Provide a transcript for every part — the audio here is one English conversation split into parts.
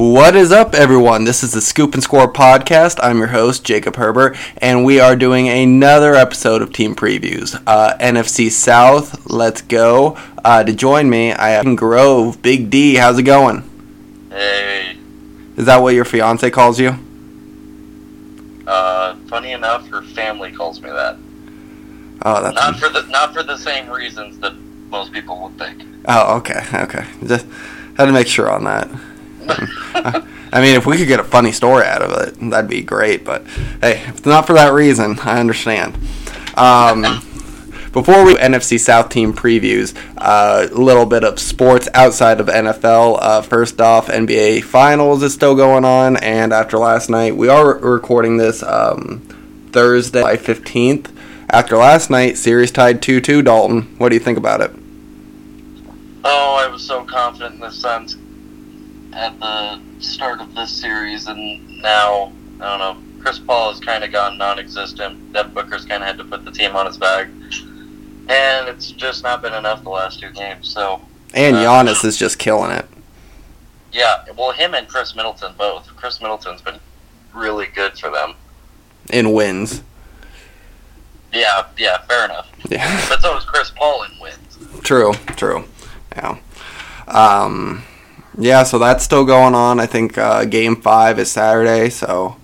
What is up, everyone? This is the Scoop and Score podcast. I'm your host, Jacob Herbert, and we are doing another episode of Team Previews. Uh, NFC South, let's go. Uh, to join me, I have Grove, Big D. How's it going? Hey, Is that what your fiance calls you? uh, funny enough, her family calls me that. Oh, that's Not for the not for the same reasons that most people would think. oh, okay, okay. Just had to make sure on that. I mean, if we could get a funny story out of it, that'd be great. But hey, if not for that reason, I understand. Um, before we NFC South team previews, uh, a little bit of sports outside of NFL. Uh, first off, NBA Finals is still going on, and after last night, we are recording this um, Thursday, July fifteenth. After last night, series tied two two. Dalton, what do you think about it? oh, I was so confident in the Suns at the start of this series, and now I don't know. Chris Paul has kind of gone non-existent. Devin Booker's kind of had to put the team on his back, and it's just not been enough the last two games. So And Uh, Giannis is just killing it. yeah, well, him and Khris Middleton both. Khris Middleton's been really good for them. in wins. Yeah, yeah, fair enough. Yeah, But so is Chris Paul in wins. true, true. Yeah. Um, yeah, so that's still going on. I think uh, game five is Saturday, so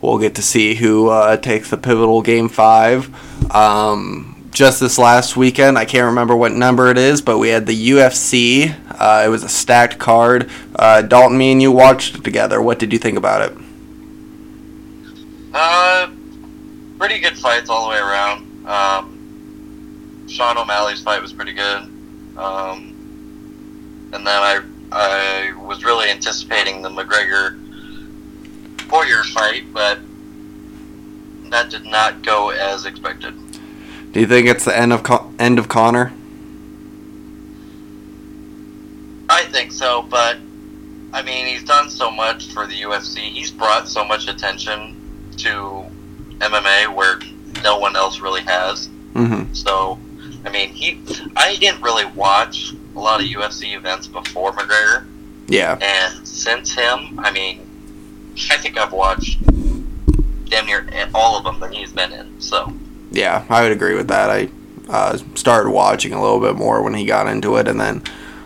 we'll get to see who uh, takes the pivotal game five. Um, just this last weekend, I can't remember what number it is, but we had the UFC. Uh, it was a stacked card. Uh, Dalton, me and you watched it together. What did you think about it? Uh, pretty good fights all the way around. Um, Sean O'Malley's fight was pretty good. Um, and then I I was really anticipating the McGregor Poirier fight, but that did not go as expected. Do you think it's the end of Con- end of Conor? I think so, but I mean, he's done so much for the UFC. He's brought so much attention to MMA where no one else really has. Mm-hmm. So, I mean, he. I didn't really watch a lot of UFC events before McGregor, Yeah. and since him, I mean, I think I've watched damn near all of them that he's been in. So, Yeah, I would agree with that. I uh, started watching a little bit more when he got into it, and then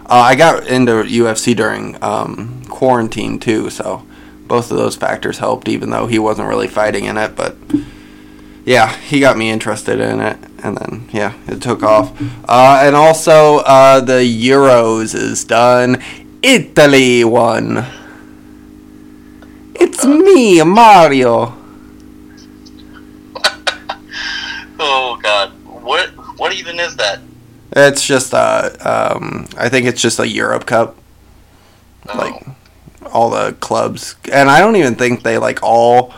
uh, I got into UFC during um, quarantine too. So both of those factors helped, even though he wasn't really fighting in it. But yeah, he got me interested in it, and then yeah, it took off. Uh, and also, uh, the Euros is done. Italy won. It's me, Mario. oh god, what what even is that? It's just uh um I think it's just a Europe Cup, Oh, like all the clubs, and I don't even think they like all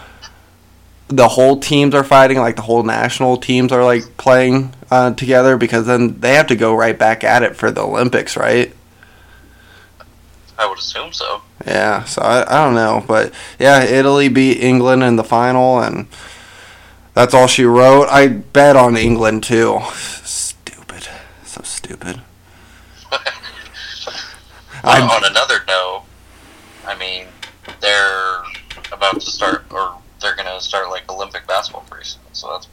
the whole teams are fighting. Like the whole national teams are like playing uh, together because then they have to go right back at it for the Olympics, right? I would assume so. Yeah, so I, I don't know, but yeah, Italy beat England in the final, and that's all she wrote. I bet on England too. Stupid, so stupid. I'm- on another note, I mean, they're about to start, or they're going to start like Olympic basketball pretty soon. So that's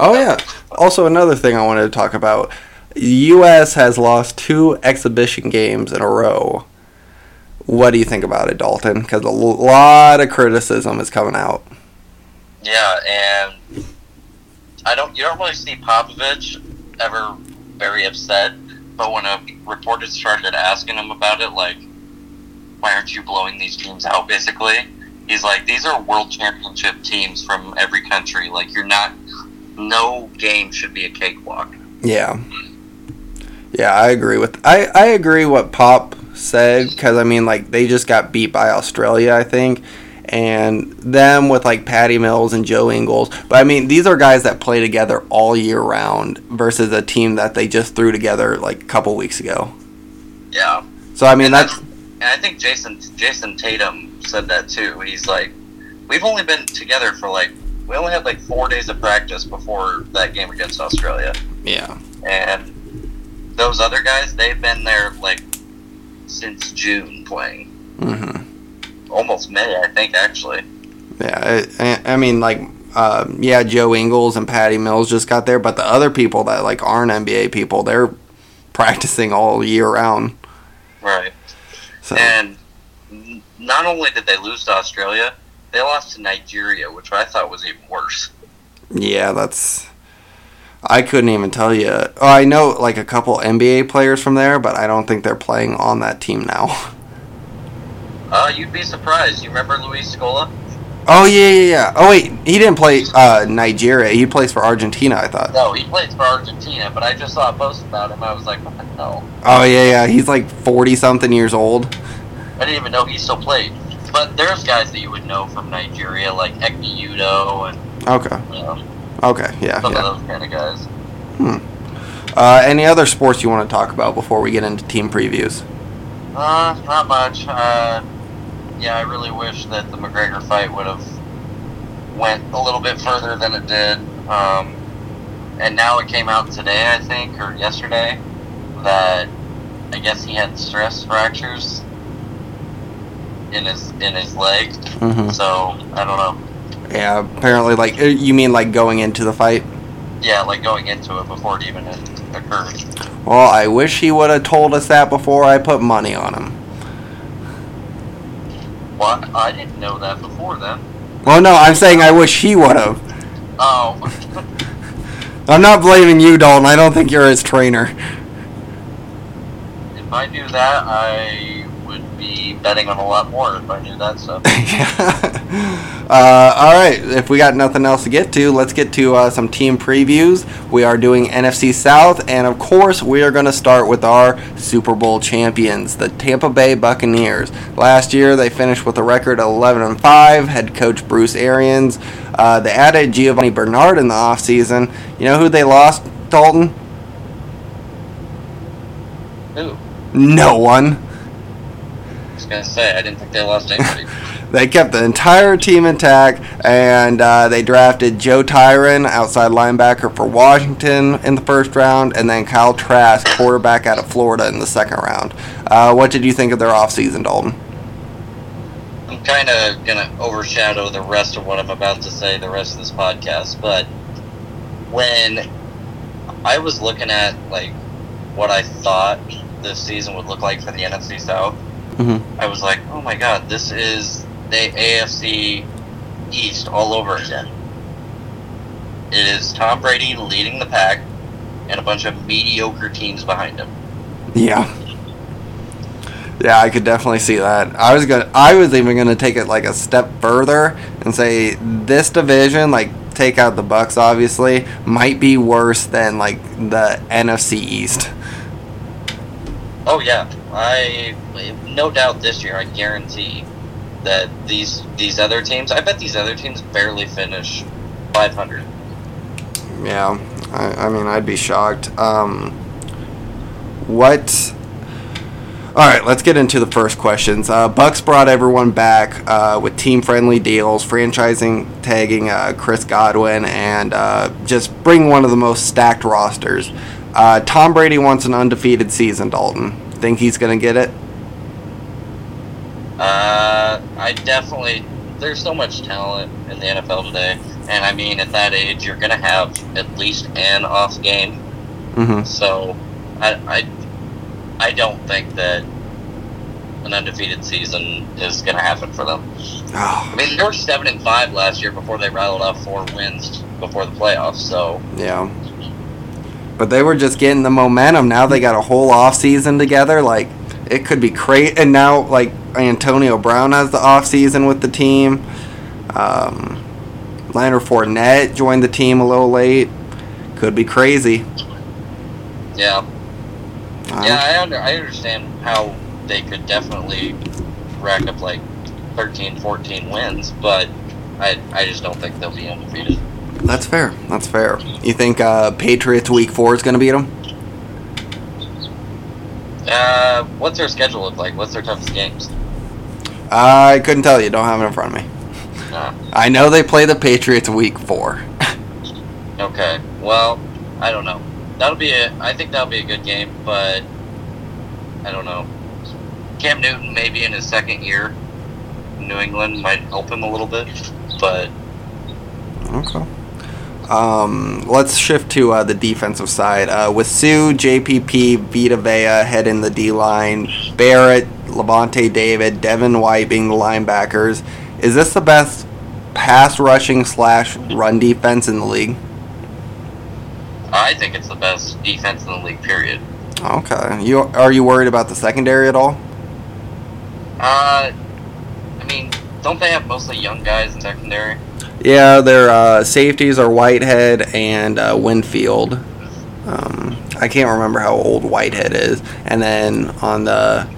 Oh yeah. Also, another thing I wanted to talk about: the U.S. has lost two exhibition games in a row. What do you think about it, Dalton? Because a lot of criticism is coming out. yeah, and I don't, you don't really see Popovich ever very upset, but when a reporter started asking him about it, like, why aren't you blowing these teams out? Basically, he's like, these are world championship teams from every country. Like, you're not. No game should be a cakewalk. Yeah. Yeah, I agree with. I I agree what Pop said because I mean, like they just got beat by Australia, I think, and them with like Patty Mills and Joe Ingles. But I mean, these are guys that play together all year round versus a team that they just threw together like a couple weeks ago. Yeah. So I mean, And that's And I think Jayson Jayson Tatum said that too. He's like, we've only been together for like we only had like four days of practice before that game against Australia, yeah, and those other guys they've been there like since June playing. hmm almost May, I think, actually. Yeah, I, I mean, like, uh, yeah, Joe Ingles and Patty Mills just got there, but the other people that like aren't NBA people, they're practicing all year round. Right. So And not only did they lose to Australia, they lost to Nigeria, which I thought was even worse. yeah, that's. I couldn't even tell you. Oh, I know like a couple NBA players from there, but I don't think they're playing on that team now. Uh, you'd be surprised. You remember Luis Scola? Oh yeah, yeah, yeah. Oh wait, he didn't play uh, Nigeria. He plays for Argentina. I thought. No, he plays for Argentina, but I just saw a post about him. I was like, what the hell? Oh yeah, yeah. He's like forty something years old. I didn't even know he still played. But there's guys that you would know from Nigeria, like Ekpe Udoh and Okay. you know, Okay. Yeah. some Yeah. of those kind of guys. Uh, any other sports you want to talk about before we get into team previews? Uh, not much. Uh, yeah, I really wish that the McGregor fight would have went a little bit further than it did. Um, and now it came out today, I think, or yesterday, that I guess he had stress fractures in his in his leg. hmm So I don't know. Yeah. Apparently, like uh, you mean like going into the fight. Yeah, like going into it before it even occurred. Well, I wish he would have told us that before I put money on him. Well, I didn't know that before then. Well, no, I'm saying I wish he would have. Oh, I'm not blaming you, Dalton. I don't think you're his trainer. if I knew that, I betting on a lot more if I knew that stuff. yeah. uh, all right. If we got nothing else to get to, let's get to uh, some team previews. We are doing NFC South, and of course, we are going to start with our Super Bowl champions, the Tampa Bay Buccaneers. Last year, they finished with a record of 11 and 5. Head coach Bruce Arians. Uh, they added Giovani Bernard in the offseason. You know who they lost, Dalton? Ooh, No one. Gonna say I didn't think they lost anybody. They kept the entire team intact, and uh, they drafted Joe Tryon, outside linebacker for Washington, in the first round, and then Kyle Trask, quarterback out of Florida, in the second round. Uh, what did you think of their offseason, Dalton? I'm kind of gonna overshadow the rest of what I'm about to say the rest of this podcast, but when I was looking at like what I thought this season would look like for the NFC South, Mhm. I was like, oh my god, this is the AFC East all over again. It is Tom Brady leading the pack and a bunch of mediocre teams behind him. Yeah. Yeah, I could definitely see that. I was gonna, I was even gonna take it like a step further and say this division, like take out the Bucs, obviously, might be worse than like the NFC East. Oh yeah, I no doubt this year. I guarantee that these these other teams. I bet these other teams barely finish 500. Yeah, I, I mean, I'd be shocked. Um, what? All right, let's get into the first questions. Uh, Bucs brought everyone back uh, with team-friendly deals, franchising, tagging uh, Chris Godwin, and uh, just bring one of the most stacked rosters. Uh, Tom Brady wants an undefeated season. Dalton, think he's gonna get it? Uh, I definitely. There's so much talent in the NFL today, and I mean, at that age, you're gonna have at least an off game. Mm-hmm. So, I I, I don't think that an undefeated season is gonna happen for them. I Oh, mean, they were seven and five last year before they rattled off four wins before the playoffs. So yeah. But they were just getting the momentum. Now they got a whole off season together. Like it could be crazy. And now like Antonio Brown has the off season with the team. Um, Leonard Fournette joined the team a little late. Could be crazy. yeah, I yeah, I under, I understand how they could definitely rack up like 13, 14 wins, but I I just don't think they'll be undefeated. That's fair. That's fair. You think uh, Patriots Week Four is going to beat them? Uh, what's their schedule look like? What's their toughest games? I couldn't tell you. Don't have it in front of me. Uh, I know they play the Patriots Week Four. okay, well, I don't know. That'll be a. I think that'll be a good game, but I don't know. Cam Newton maybe in his second year. New England might help him a little bit, but Okay. Um, let's shift to uh, the defensive side. Uh, with Suh, JPP, Vita Vea heading the D line, Barrett, Lavonte David, Devin White being the linebackers. Is this the best pass rushing slash run defense in the league? I think it's the best defense in the league. Period. Okay. You are you worried about the secondary at all? Uh, I mean, don't they have mostly young guys in secondary? Yeah, their uh, safeties are Whitehead and uh, Winfield. Um, I can't remember how old Whitehead is. And then on the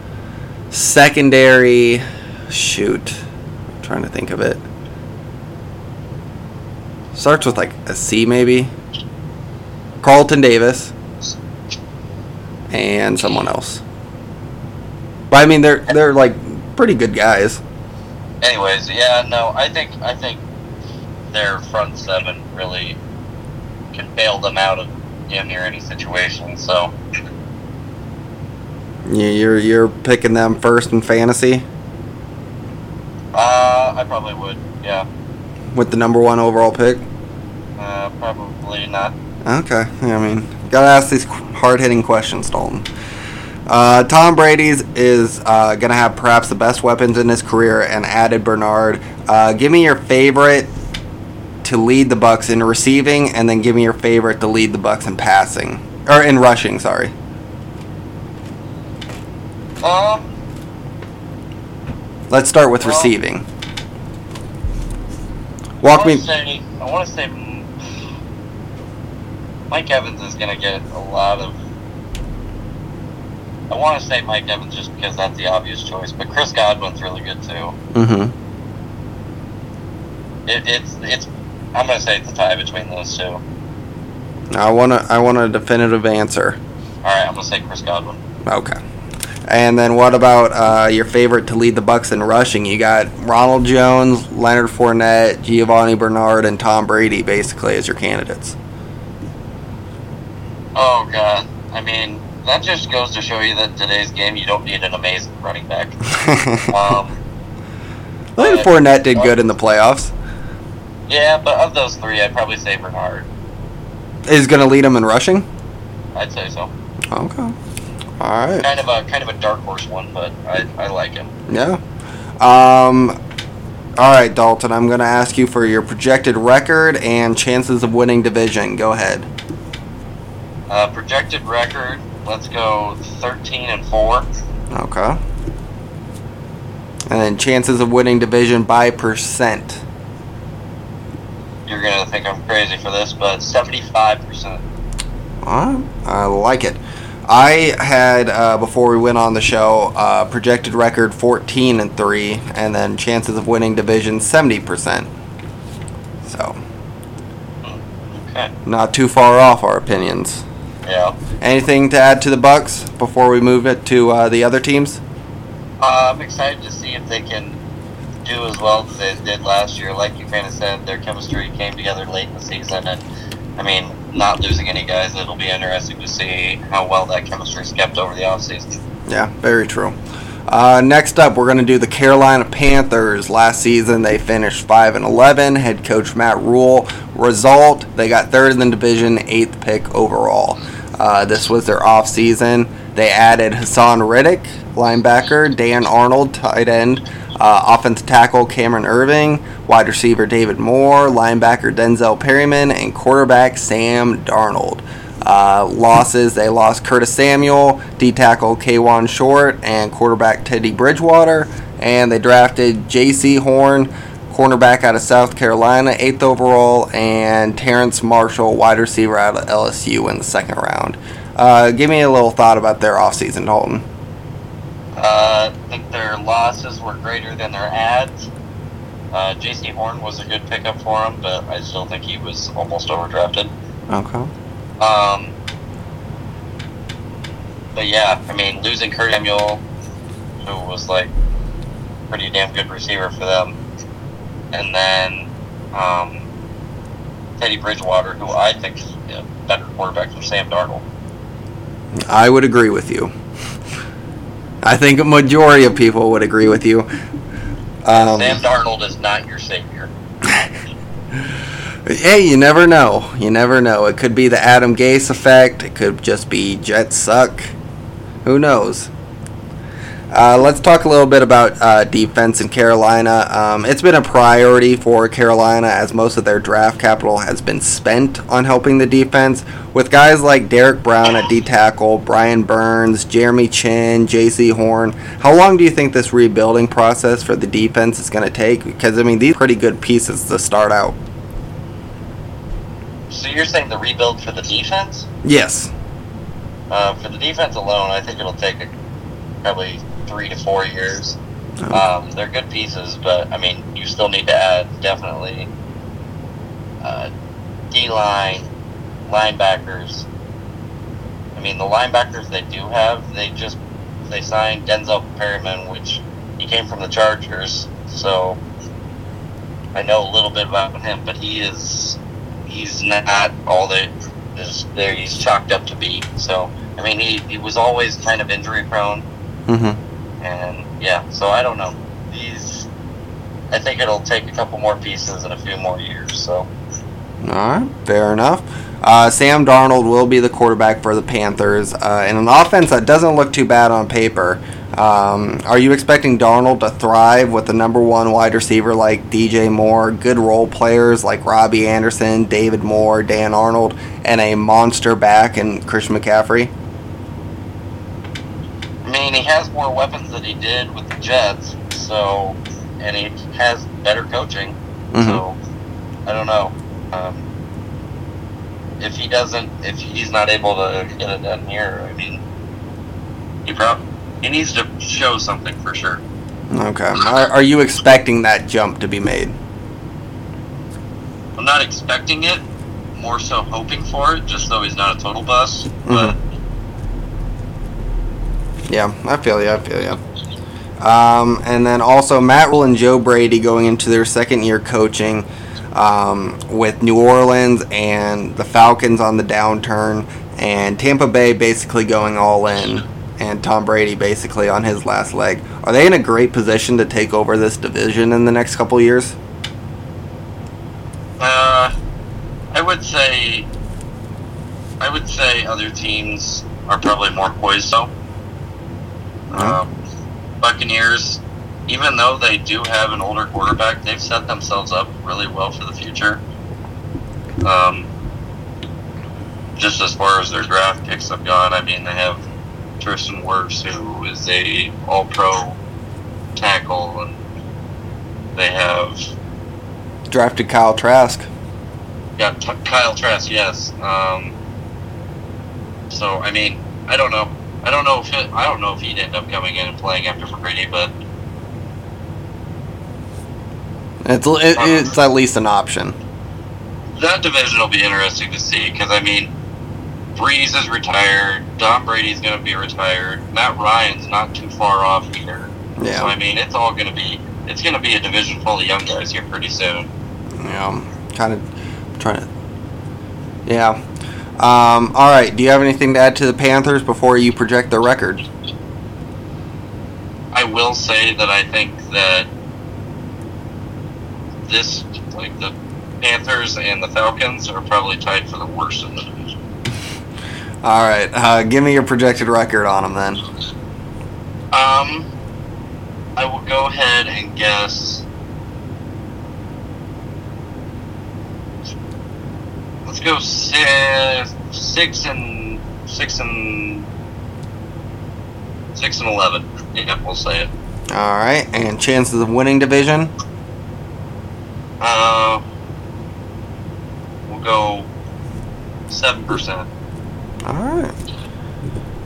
secondary, shoot, I'm trying to think of it. Starts with like a C maybe. Carlton Davis and someone else. But I mean, they're they're like pretty good guys. Anyways, yeah, no, I think I think their front seven really can bail them out of damn near any situation. So You- You're you're picking them first in fantasy uh, I probably would. Yeah, with the number one overall pick. uh, probably not. Okay, yeah, I mean, gotta ask these hard hitting questions, Dalton. Uh, Tom Brady's is uh, gonna have perhaps the best weapons in his career, and added Bernard. Uh, give me your favorite to lead the Bucs in receiving, and then give me your favorite to lead the Bucs in passing or in rushing. Sorry. Um, Let's start with Well- receiving. Walk wanna me. Say, I want to say Mike Evans is going to get a lot of. I want to say Mike Evans just because that's the obvious choice, but Chris Godwin's really good too. Mm-hmm. It, it's it's. I'm going to say it's a tie between those two. I want to. I want a definitive answer. All right, I'm going to say Chris Godwin. Okay. And then what about uh, your favorite to lead the Bucs in rushing? You got Ronald Jones, Leonard Fournette, Giovani Bernard, and Tom Brady basically as your candidates. Oh God, I mean that just goes to show you that today's game you don't need an amazing running back. Um, Leonard Fournette did good in the playoffs. Yeah, but of those three, I'd probably say Bernard. Is going to lead them in rushing? I'd say so. Okay. All right. Kind of a kind of a dark horse one, but I, I like him. Yeah. Um. All right, Dalton. I'm going to ask you for your projected record and chances of winning division. Go ahead. Uh, projected record. Let's go thirteen and four. Okay. And then chances of winning division by percent. You're gonna think I'm crazy for this, but seventy-five percent. Alright, I like it. I had uh, before we went on the show uh, projected record 14 and three, and then chances of winning division 70 percent. So Okay. not too far off our opinions. Yeah. Anything to add to the Bucs before we move it to uh, the other teams? Uh, I'm excited to see if they can do as well as they did last year. Like you kind of said, their chemistry came together late in the season, and I mean, not losing any guys, it'll be interesting to see how well that chemistry's kept over the offseason. Yeah, very true. Uh, next up, we're going to do the Carolina Panthers. Last season, they finished five and eleven. Head coach Matt Rhule. Result: they got third in the division, eighth pick overall. Uh, this was their off season. They added Haason Reddick, linebacker, Dan Arnold, tight end, uh, offensive tackle Cameron Erving, wide receiver David Moore, linebacker Denzel Perryman, and quarterback Sam Darnold. Uh, losses, they lost Curtis Samuel, D tackle Kawann Short, and quarterback Teddy Bridgewater. And they drafted Jaycee Horn, cornerback out of South Carolina, eighth overall, and Terrace Marshall, wide receiver out of LSU in the second round. Uh, give me a little thought about their offseason, Dalton. Uh, I think their losses were greater than their ads. Uh, Jaycee Horn was a good pickup for him, but I still think he was almost overdrafted. Okay. Um, but yeah, I mean, losing Kurt Samuel, who was like pretty damn good receiver for them, and then um, Teddy Bridgewater, who I think is a better quarterback than Sam Darnold. I would agree with you. I think a majority of people would agree with you. Um, Sam Darnold is not your savior. hey, you never know. You never know. It could be the Adam Gase effect. It could just be Jets suck. Who knows? Uh, let's talk a little bit about uh, defense in Carolina. Um, it's been a priority for Carolina as most of their draft capital has been spent on helping the defense. With guys like Derrick Brown at D tackle, Brian Burns, Jeremy Chinn, Jaycee Horn, how long do you think this rebuilding process for the defense is going to take? Because, I mean, these are pretty good pieces to start out. So you're saying the rebuild for the defense? Yes. Uh, for the defense alone, I think it'll take a, probably three to four years. Oh. Um, they're good pieces, but I mean, you still need to add definitely uh, D line, linebackers. I mean, the linebackers they do have, they just they signed Denzel Perryman, which he came from the Chargers, so I know a little bit about him, but he is he's not all that is there he's chalked up to be. So I mean, he, he was always kind of injury prone. Mm-hmm. And yeah, so I don't know. These, I think it'll take a couple more pieces and a few more years. So All right, fair enough. Uh, Sam Darnold will be the quarterback for the Panthers uh, in an offense that doesn't look too bad on paper. Um, are you expecting Darnold to thrive with the number one wide receiver like DJ Moore, good role players like Robby Anderson, David Moore, Dan Arnold, and a monster back in Christian McCaffrey? Mean, he has more weapons than he did with the Jets. So, and he has better coaching. Mhm. So I don't know. Um, if he doesn't, if he's not able to get it done here, I mean, he probably he needs to show something for sure. Okay. Are, are you expecting that jump to be made? I'm not expecting it, more so hoping for it, just so he's not a total bust. But Yeah, I feel you. I feel you. Um, and then also Matt Rhule and Joe Brady going into their second year coaching um, with New Orleans and the Falcons on the downturn, and Tampa Bay basically going all in, and Tom Brady basically on his last leg. Are they in a great position to take over this division in the next couple years? Uh, I would say, I would say other teams are probably more poised though. Um, Buccaneers, even though they do have an older quarterback, they've set themselves up really well for the future. Um, just as far as their draft picks have gone, I mean, they have Tristan Wirfs, who is a All-Pro tackle, and they have Drafted Kyle Trask. Yeah, T- Kyle Trask, yes. Um, so I mean, I don't know. I don't know if it, I don't know if he'd end up coming in and playing after Brady, but It's it, uh-huh. it's at least an option. that division will be interesting to see because I mean, Brees is retired. Tom Brady's going to be retired. Matt Ryan's not too far off either. Yeah. So. I mean, it's all going to be it's going to be a division full of young guys here pretty soon. Yeah, kind of trying to. Yeah. Um, all right. Do you have anything to add to the Panthers before you project their record? I will say that I think that this, like the Panthers and the Falcons, are probably tied for the worst in the division. All right. Uh, give me your projected record on them then. Um, I will go ahead and guess. Let's go six, six and six and six and eleven. Yeah, we'll say it. All right. And chances of winning division? Uh, we'll go seven percent. All right.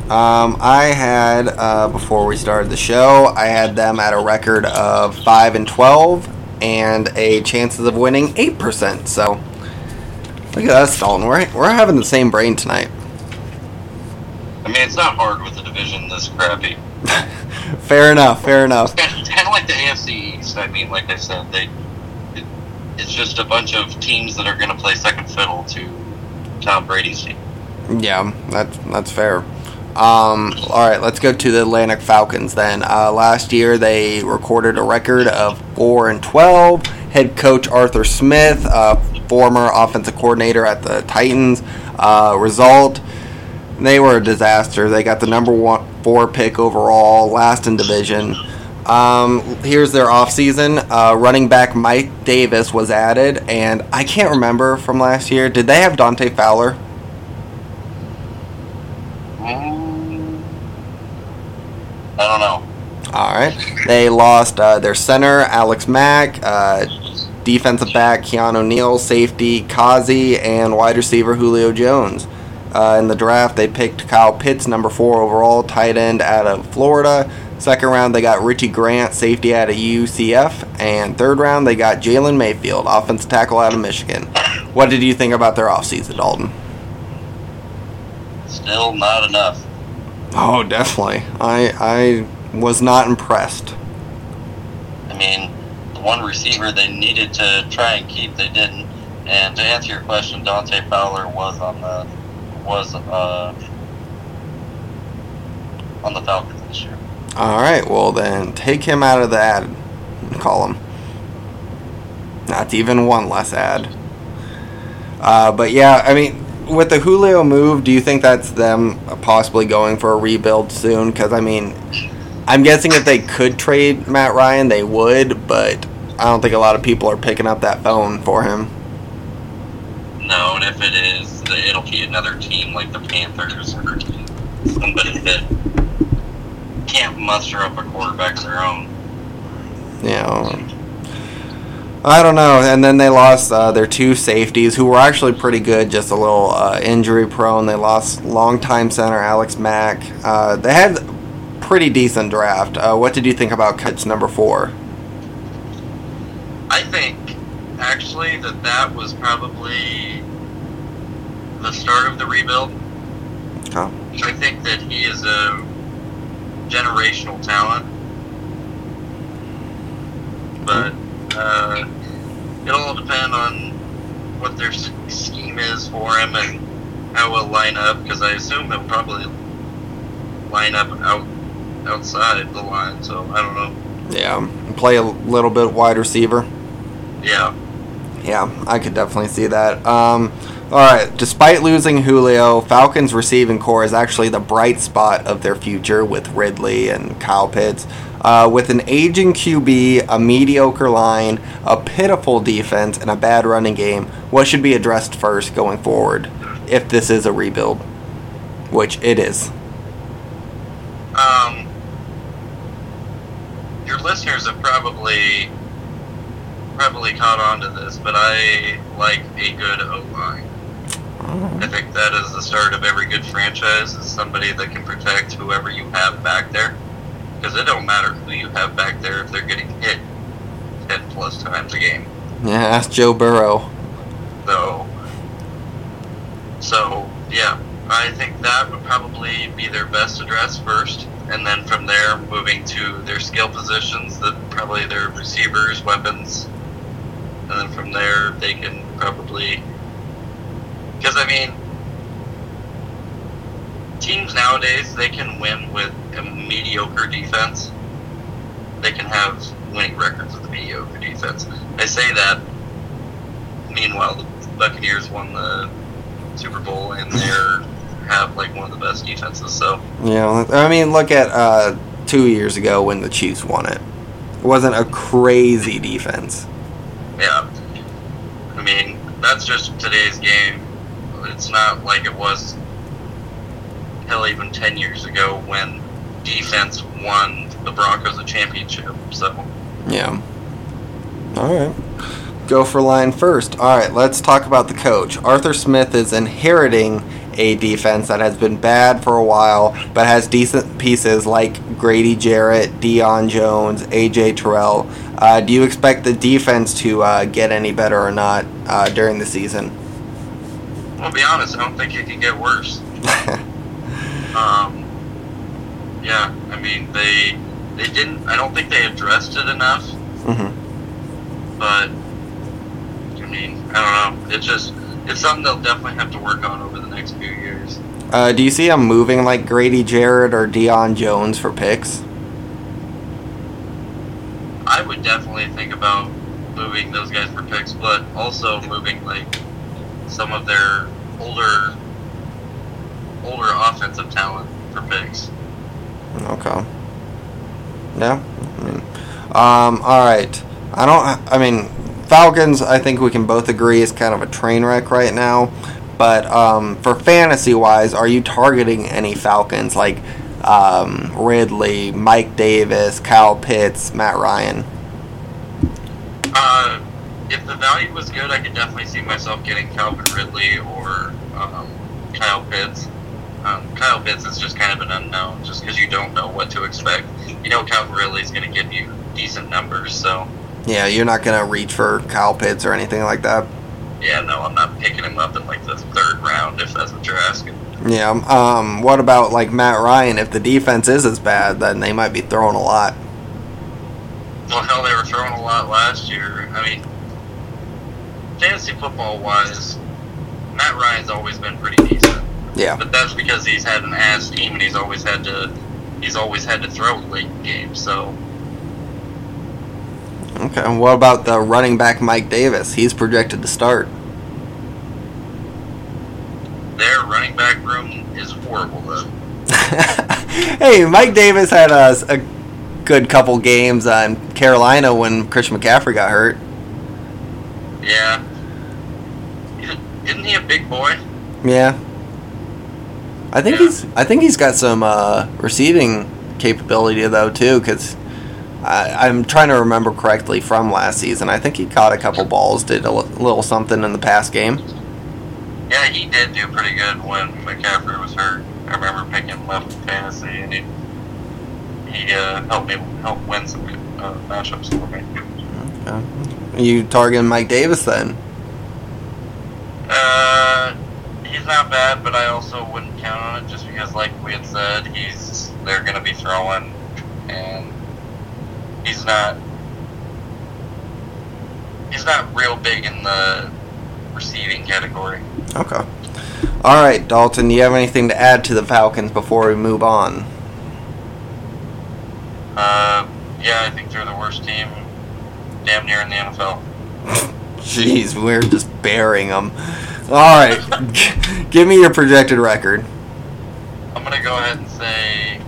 Um, I had uh, before we started the show, I had them at a record of five and twelve, and a chances of winning eight percent. So look at us, Dalton. We're we're having the same brain tonight. I mean, it's not hard with a division this crappy. fair enough. Fair enough. It's kind of like the AFC East. I mean, like I said, they it, it's just a bunch of teams that are going to play second fiddle to Tom Brady's team. Yeah, that's that's fair. Um, all right, let's go to the Atlantic Falcons then. Uh, last year they recorded a record of four and twelve. Head coach Arthur Smith, uh, former offensive coordinator at the Titans. Uh, result: they were a disaster. They got the number one four pick overall, last in division. Um, here's their offseason. Uh, running back Mike Davis was added, and I can't remember from last year. Did they have Dante Fowler? Mm, I don't know. All right. They lost uh, their center, Alex Mack, uh, defensive back, Keanu Neal, safety, Kazee, and wide receiver, Julio Jones. Uh, in the draft, they picked Kyle Pitts, number four overall, tight end out of Florida. Second round, they got Richie Grant, safety out of UCF. And third round, they got Jalen Mayfield, offensive tackle out of Michigan. What did you think about their offseason, Dalton? Still not enough. Oh, definitely. I I was not impressed. I mean, one receiver they needed to try and keep, they didn't. And to answer your question, Dante Fowler was on the was uh, on the Falcons this year. All right, well then take him out of the ad column. Not even one less ad. Uh, but yeah, I mean, with the Julio move, do you think that's them possibly going for a rebuild soon? Because I mean, I'm guessing if they could trade Matt Ryan, they would, but I don't think a lot of people are picking up that phone for him. No, and if it is, it'll be another team like the Panthers or somebody that can't muster up a quarterback of their own. Yeah. I don't know. And then they lost uh, their two safeties, who were actually pretty good, just a little uh, injury prone. They lost longtime center Alex Mack. Uh, they had pretty decent draft. Uh, what did you think about cuts number four? I think actually that that was probably the start of the rebuild. Oh. I think that he is a generational talent, but uh, it'll all depend on what their scheme is for him and how it'll line up. Because I assume it'll probably line up out outside the line. So I don't know. Yeah, play a little bit wide receiver. Yeah. Yeah, I could definitely see that. Um, all right, despite losing Julio, Falcons receiving corps is actually the bright spot of their future with Ridley and Kyle Pitts. Uh, with an aging QB, a mediocre line, a pitiful defense, and a bad running game, what should be addressed first going forward if this is a rebuild? Which it is. Um, your listeners have probably probably caught on to this, but I like a good O line. Mm-hmm. I think that is the start of every good franchise. Is somebody that can protect whoever you have back there, because it don't matter who you have back there if they're getting hit ten plus times a game. Yeah, ask Joe Burrow. So, so yeah, I think that would probably be their best address first, and then from there moving to their skill positions, that probably their receivers, weapons, and then from there they can probably, because I mean, teams nowadays they can win with a mediocre defense. They can have winning records with a mediocre defense. I say that. Meanwhile, the Buccaneers won the Super Bowl and they're have like one of the best defenses. So yeah, I mean, look at uh, two years ago when the Chiefs won it. It wasn't a crazy defense. Yeah, I mean that's just today's game. It's not like it was hell even ten years ago when defense won the Broncos a championship. So Yeah. All right. Go for line first. All right, let's talk about the coach. Arthur Smith is inheriting a defense that has been bad for a while, but has decent pieces like Grady Jarrett, Deion Jones, AJ Terrell. Uh, do you expect the defense to uh, get any better or not uh, during the season? I'll be honest, I don't think it can get worse. Um, yeah, I mean they they didn't. I don't think they addressed it enough. hmm But I mean, I don't know. It's just it's something they'll definitely have to work on over the next few years. Uh, do you see him moving like Grady Jarrett or Deion Jones for picks? I would definitely think about moving those guys for picks, but also moving like some of their older older offensive talent for picks. Okay. Yeah. I mean, um, all right. I don't. I mean, Falcons. I think we can both agree is kind of a train wreck right now. But um, for fantasy wise, are you targeting any Falcons like um, Ridley, Mike Davis, Kyle Pitts, Matt Ryan? Uh, if the value was good, I could definitely see myself getting Calvin Ridley or um, Kyle Pitts. Um, Kyle Pitts is just kind of an unknown, just because you don't know what to expect. You know, Calvin Ridley is going to give you decent numbers, so Yeah, you're not gonna reach for Kyle Pitts or anything like that. yeah, no, I'm not picking him up in like the third round if that's what you're asking. Yeah. Um, what about like Matt Ryan? If the defense is as bad, then they might be throwing a lot. Well, hell, they were throwing a lot last year. I mean, fantasy football wise, Matt Ryan's always been pretty decent. Yeah. But that's because he's had an ass team and he's always had to he's always had to throw late games. So Okay. and What about the running back Mike Davis? He's projected to start. their running back room is horrible though. hey, Mike Davis had a, a good couple games on Carolina when Christian McCaffrey got hurt. Yeah. Isn't- Isn't he a big boy? Yeah. I think Yeah. he's. I think he's got some uh, receiving capability though too, because I'm trying to remember correctly from last season. I think he caught a couple balls, did a little something in the past game. Yeah, he did do pretty good when McCaffrey was hurt. I remember picking him up in fantasy, and he he uh, helped me help win some uh, matchups for me. Okay. You targeting Mike Davis then? Uh, he's not bad, but I also wouldn't count on it just because, like we had said, he's they're going to be throwing, and he's not he's not real big in the receiving category. Okay. All right, Dalton. Do you have anything to add to the Falcons before we move on? Uh, yeah, I think they're the worst team, damn near in the NFL. Jeez, we're just burying them. All right, give me your projected record. I'm gonna go ahead and say,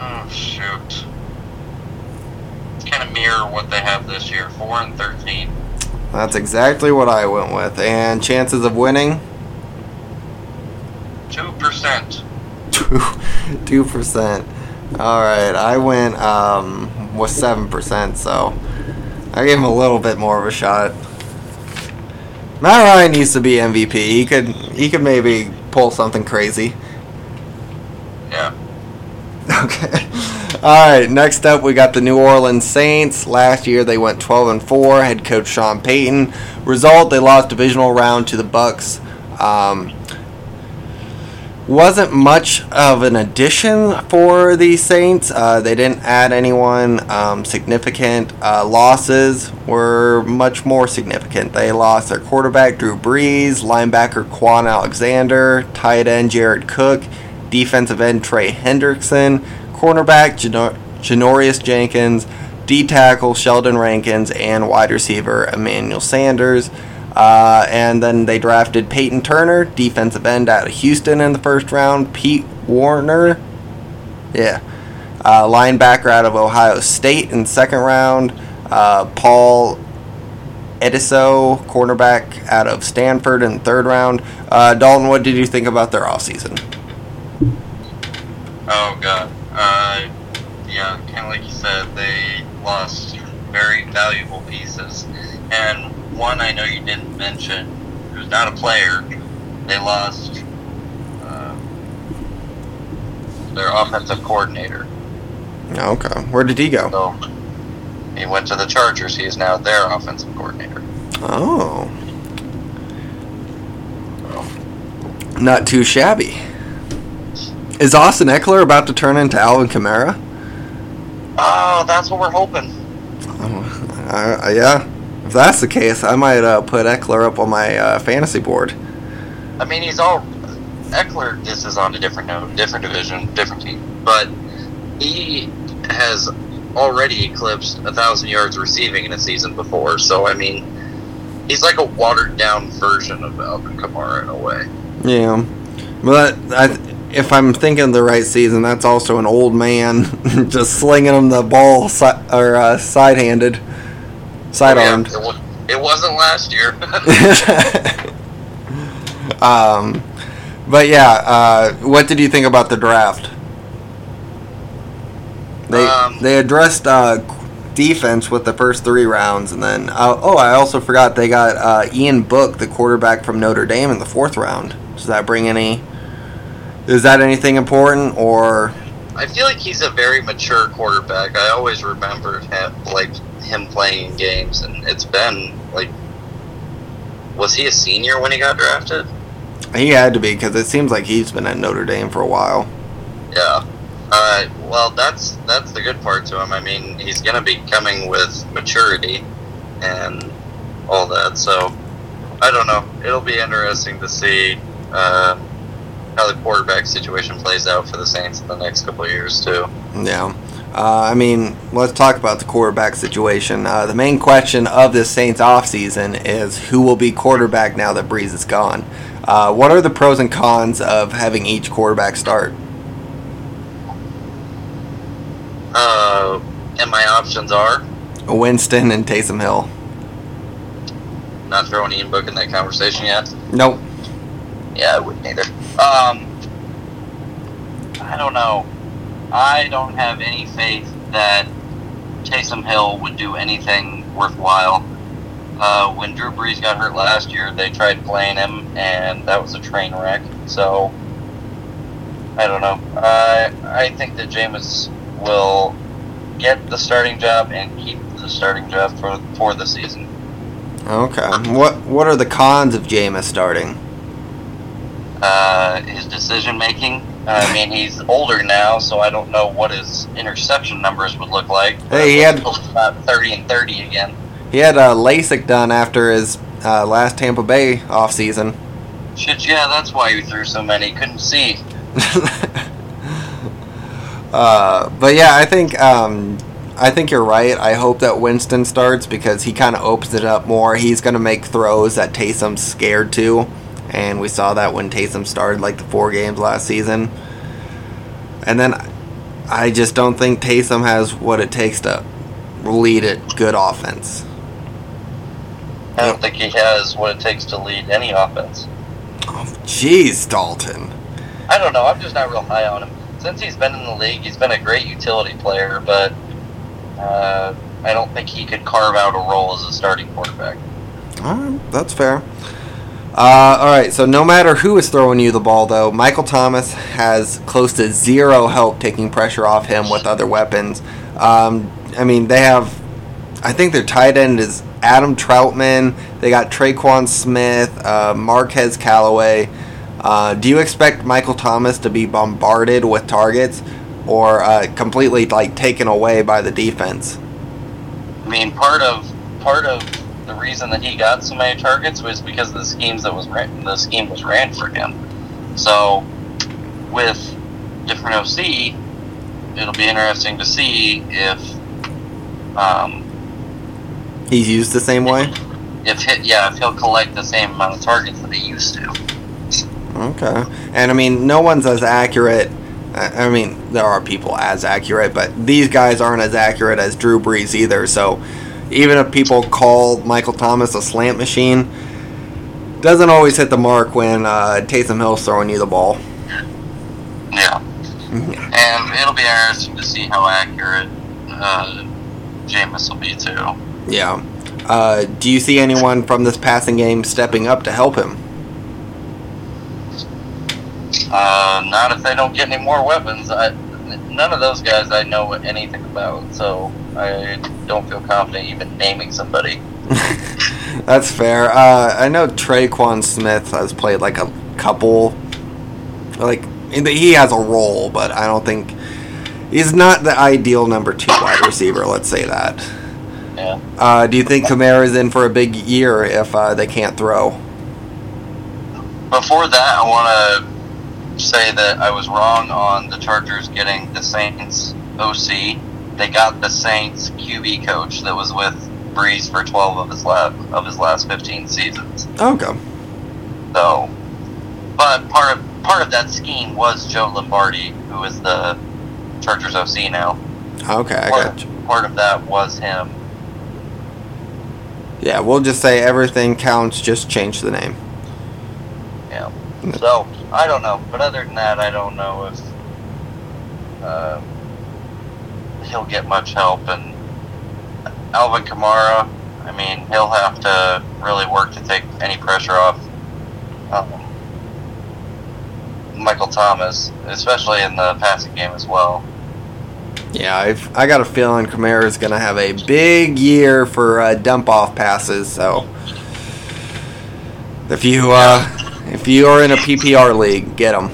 oh shoot, kind of mirror what they have this year, four and thirteen. That's exactly what I went with. And chances of winning? Two percent. Two percent. All right, I went um with seven percent, so I gave him a little bit more of a shot. Matt Ryan needs to be MVP. He could he could maybe pull something crazy. Yeah. Okay. All right. Next up, we got the New Orleans Saints. Last year, they went 12 and four. Head coach Sean Payton. Result: they lost divisional round to the Bucs. Um, wasn't much of an addition for the Saints. Uh, they didn't add anyone um, significant. Uh, losses were much more significant. They lost their quarterback Drew Brees, linebacker Kwon Alexander, tight end Jared Cook, defensive end Trey Hendrickson, cornerback Janor- Janoris Jenkins, D tackle Sheldon Rankins, and wide receiver Emmanuel Sanders. Uh, and then they drafted Peyton Turner, defensive end out of Houston in the first round. Pete Werner, yeah, uh, linebacker out of Ohio State in second round. Uh, Paul Ediso, cornerback out of Stanford in third round. Uh, Dalton, what did you think about their offseason? Oh god. Uh, yeah, kind of like you said, they lost very valuable pieces, and one I know you didn't mention, who's not a player, they lost uh, their offensive coordinator. Okay, where did he go? So he went to the Chargers. He is now their offensive coordinator. Oh, not too shabby. Is Austin Ekeler about to turn into Alvin Kamara? Oh, that's what we're hoping. Oh, I- yeah. If that's the case, I might uh, put Ekeler up on my uh, fantasy board. I mean, he's all Ekeler, this is on a different note, different division, different team, but he has already eclipsed a thousand yards receiving in a season before. So I mean, he's like a watered down version of Alvin Kamara in a way. Yeah, but I, if I'm thinking the right season, that's also an old man just slinging him the ball si- or uh, side-handed, side-armed. Oh, yeah, it, wa- it wasn't last year. um, but yeah, uh, what did you think about the draft? They Um, they addressed uh, defense with the first three rounds, and then uh, oh, I also forgot they got uh, Ian Book, the quarterback from Notre Dame, in the fourth round. Does that bring any? Is that anything important or? I feel like he's a very mature quarterback. I always remember him, like him playing in games, and it's been like, was he a senior when he got drafted? He had to be because it seems like he's been at Notre Dame for a while. Yeah. Uh, well, that's that's the good part to him. I mean, he's going to be coming with maturity and all that. So, I don't know. It'll be interesting to see uh, how the quarterback situation plays out for the Saints in the next couple of years too. Yeah. Uh, I mean, let's talk about the quarterback situation. Uh, the main question of this Saints offseason is who will be quarterback now that Brees is gone. Uh, what are the pros and cons of having each quarterback start? Uh, and my options are Winston and Taysom Hill. not throwing Ian Book in that conversation yet. Nope. Yeah, I wouldn't either. Um, I don't know. I don't have any faith that Taysom Hill would do anything worthwhile. Uh, when Drew Brees got hurt last year, they tried playing him, and that was a train wreck. So, I don't know. I I think that Jameis will get the starting job and keep the starting job for for the season. Okay. What What are the cons of Jameis starting? Uh, his decision making. I mean, he's older now, so I don't know what his interception numbers would look like. Hey, he had- about thirty and thirty again. He had uh, LASIK done after his uh, last Tampa Bay offseason. Shit, yeah, that's why he threw so many. Couldn't see. uh, but yeah, I think um, I think you're right. I hope that Winston starts because he kind of opens it up more. He's going to make throws that Taysom's scared to, and we saw that when Taysom started like the four games last season. And then I just don't think Taysom has what it takes to lead a good offense. I don't think he has what it takes to lead any offense. Oh, jeez, Dalton. I don't know. I'm just not real high on him. Since he's been in the league, he's been a great utility player, but uh, I don't think he could carve out a role as a starting quarterback. All right, that's fair. Uh, all right, so no matter who is throwing you the ball, though, Michael Thomas has close to zero help taking pressure off him with other weapons. Um, I mean, they have, I think their tight end is Adam Trautman. They got Tre'Quan Smith, uh, Marquez Callaway. Uh, do you expect Michael Thomas to be bombarded with targets or uh, completely like taken away by the defense? I mean, part of part of the reason that he got so many targets was because of the schemes that was ran, the scheme was ran for him. So, with different OC, it'll be interesting to see if um, He's used the same way. if he, yeah if he'll collect the same amount of targets that he used to. Okay. And I mean, no one's as accurate. I mean, there are people as accurate, but these guys aren't as accurate as Drew Brees either. So even if people call Michael Thomas a slant machine, doesn't always hit the mark when uh, Taysom Hill's throwing you the ball. Yeah, and it'll be interesting to see how accurate uh, Jameis will be too. Yeah. Uh, do you see anyone from this passing game stepping up to help him? Uh, not if they don't get any more weapons. I, none of those guys I know anything about, so I don't feel confident even naming somebody. That's fair. Uh, I know Tre'Quan Smith has played like a couple, like he has a role, but I don't think he's not the ideal number two wide receiver. Let's say that. Yeah. Uh, do you think Kamara is in for a big year if uh, they can't throw? Before that, I want to say that I was wrong on the Chargers getting the Saints OC. They got the Saints QB coach that was with Brees for 12 of his last of his last 15 seasons. Okay. So, but part of part of that scheme was Joe Lombardi, who is the Chargers OC now. Okay, I Part, got you. part of that was him. Yeah, we'll just say everything counts. Just change the name. So I don't know, but other than that, I don't know if uh, he'll get much help. And Alvin Kamara, I mean, he'll have to really work to take any pressure off um, Michael Thomas, especially in the passing game as well. Yeah, I've I got a feeling Kamara is going to have a big year for uh, dump off passes. So if you uh, if you are in a PPR league, get them.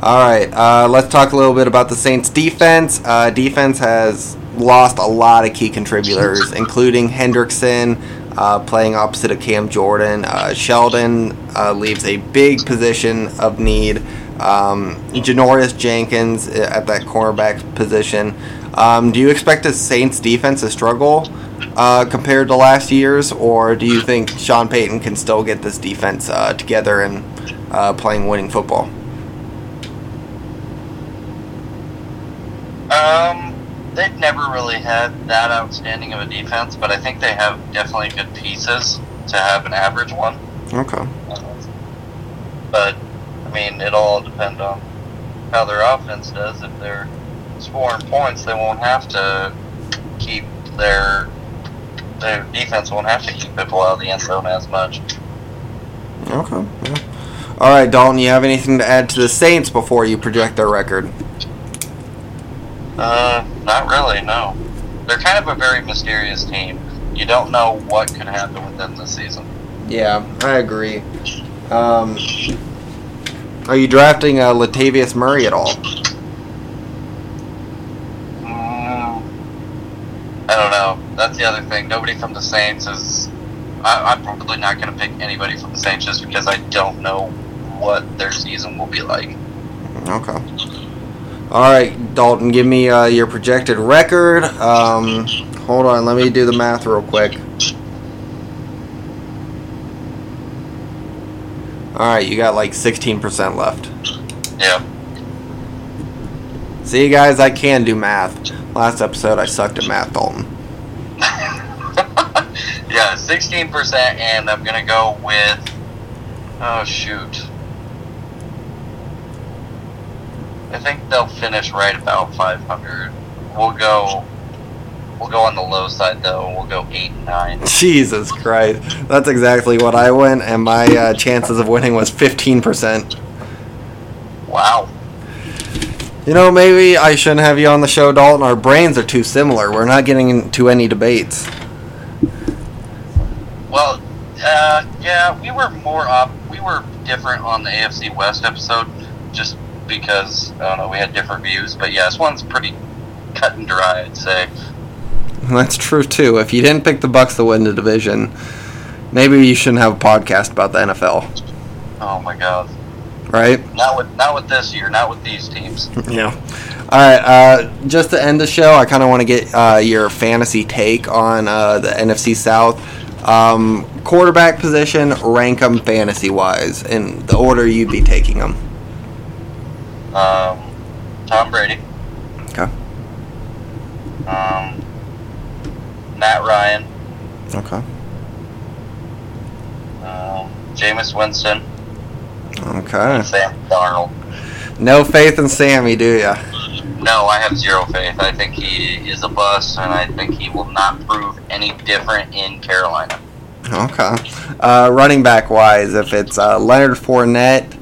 All right, uh, let's talk a little bit about the Saints defense. Uh, defense has lost a lot of key contributors, including Hendrickson uh, playing opposite of Cam Jordan. Uh, Sheldon uh, leaves a big position of need. Um, Janoris Jenkins at that cornerback position. Um, do you expect the Saints defense to struggle uh, compared to last year's, or do you think Sean Payton can still get this defense uh, together and uh, playing winning football? Um, they've never really had that outstanding of a defense, but I think they have definitely good pieces to have an average one. Okay. But I mean, it all depend on how their offense does. If they're scoring points, they won't have to keep their their defense won't have to keep people out of the end zone as much. Okay. Yeah. All right, Dalton. You have anything to add to the Saints before you project their record? Uh, not really. No, they're kind of a very mysterious team. You don't know what could happen with them this season. Yeah, I agree. Um, are you drafting uh, Latavius Murray at all? Mm, I don't know. That's the other thing. Nobody from the Saints is. I, I'm probably not going to pick anybody from the Saints just because I don't know what their season will be like. Okay. All right, Dalton. Give me uh, your projected record. Um, hold on. Let me do the math real quick. All right, you got like 16% left. Yeah. See, guys, I can do math. Last episode, I sucked at math, Dalton. Yeah, 16%, and I'm going to go with. Oh, shoot. I think they'll finish right about 500. We'll go. We'll go on the low side though. We'll go eight nine. Jesus Christ. That's exactly what I went, and my uh, chances of winning was 15%. Wow. You know, maybe I shouldn't have you on the show, Dalton. Our brains are too similar. We're not getting into any debates. Uh, yeah, we were more up. We were different on the AFC West episode, just because I don't know. We had different views, but yeah, this one's pretty cut and dry. I'd say. That's true too. If you didn't pick the Bucs to win the division, maybe you shouldn't have a podcast about the NFL, Oh my god. right? Not with not with this year. Not with these teams. Yeah. All right. Uh, just to end the show, I kind of want to get uh, your fantasy take on uh, the NFC South. Um, quarterback position, rank them fantasy wise in the order you'd be taking them. Um, Tom Brady. Okay. Um, Matt Ryan. Okay. Um, Jameis Winston. Okay. Sam Darnold. No faith in Sammy, do ya? No, I have zero faith. I think he is a bust, and I think he will not prove any different in Carolina. Okay. Uh, running back wise, if it's uh, Leonard Fournette,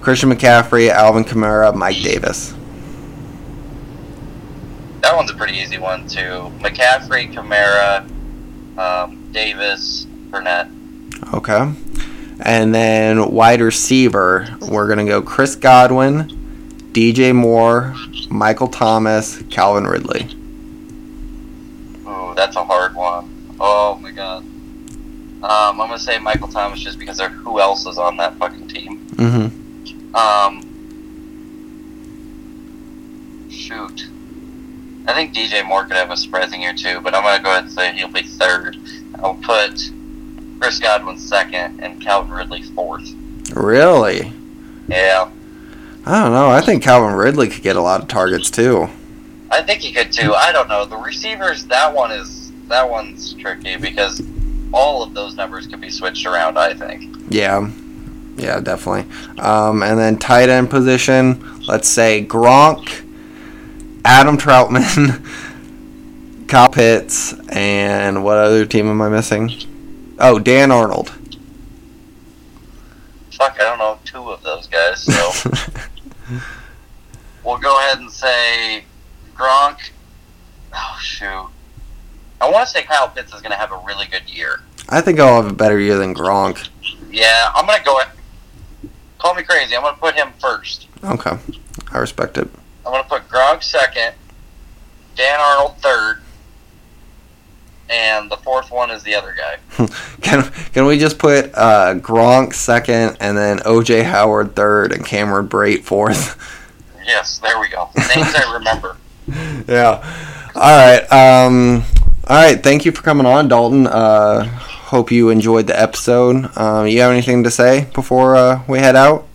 Christian McCaffrey, Alvin Kamara, Mike Davis. That one's a pretty easy one too. McCaffrey, Kamara, um, Davis, Burnett. Okay. And then wide receiver, we're going to go Chris Godwin, DJ Moore, Michael Thomas, Calvin Ridley. Oh, that's a hard one. Oh my god. Um, I'm gonna say Michael Thomas just because of who else is on that fucking team. Mm-hmm. Um, shoot. I think DJ Moore could have a surprising year too, but I'm going to go ahead and say he'll be third. I'll put Chris Godwin second and Calvin Ridley fourth. Really? Yeah. I don't know. I think Calvin Ridley could get a lot of targets too. I think he could too. I don't know. The receivers, that one is that one's tricky because all of those numbers could be switched around. I think. Yeah, yeah, definitely. Um, and then tight end position, let's say Gronk, Adam Trautman, Kyle Pitts, and what other team am I missing? Oh, Dan Arnold. Fuck, I don't know two of those guys. So we'll go ahead and say Gronk. Oh shoot. I want to say Kyle Pitts is going to have a really good year. I think I'll have a better year than Gronk. Yeah, I'm going to go. Call me crazy. I'm going to put him first. Okay, I respect it. I'm going to put Gronk second, Dan Arnold third, and the fourth one is the other guy. can can we just put uh, Gronk second, and then OJ Howard third, and Cameron Brate fourth? Yes, there we go. Names I remember. yeah. All right. Um, all right. Thank you for coming on, Dalton. Uh, hope you enjoyed the episode. Um, you have anything to say before uh, we head out?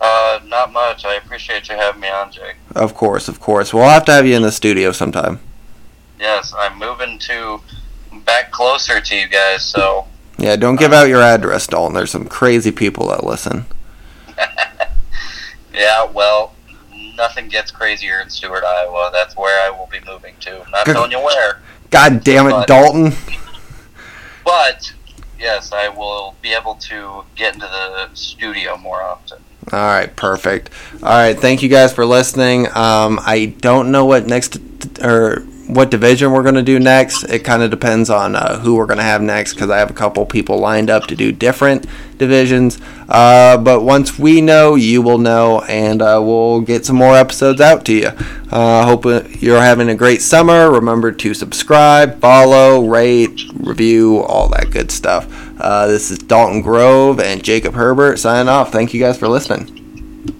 Uh, not much. I appreciate you having me on, Jake. Of course, of course. We'll have to have you in the studio sometime. Yes, I'm moving to back closer to you guys, so. Yeah, don't give out your address, Dalton. There's some crazy people that listen. yeah, well, nothing gets crazier in Stuart, Iowa. That's where I will be moving to. I'm not Good. telling you where. God damn it, But- Dalton. But yes, I will be able to get into the studio more often. All right, perfect. All right, thank you guys for listening. Um, I don't know what next or what division we're going to do next. It kind of depends on uh, who we're going to have next because I have a couple people lined up to do different divisions. Uh, but once we know, you will know, and uh, we'll get some more episodes out to you. Uh, hope you're having a great summer. Remember to subscribe, follow, rate, review, all that good stuff. Uh, this is Dalton Grove and Jacob Herbert signing off. Thank you guys for listening.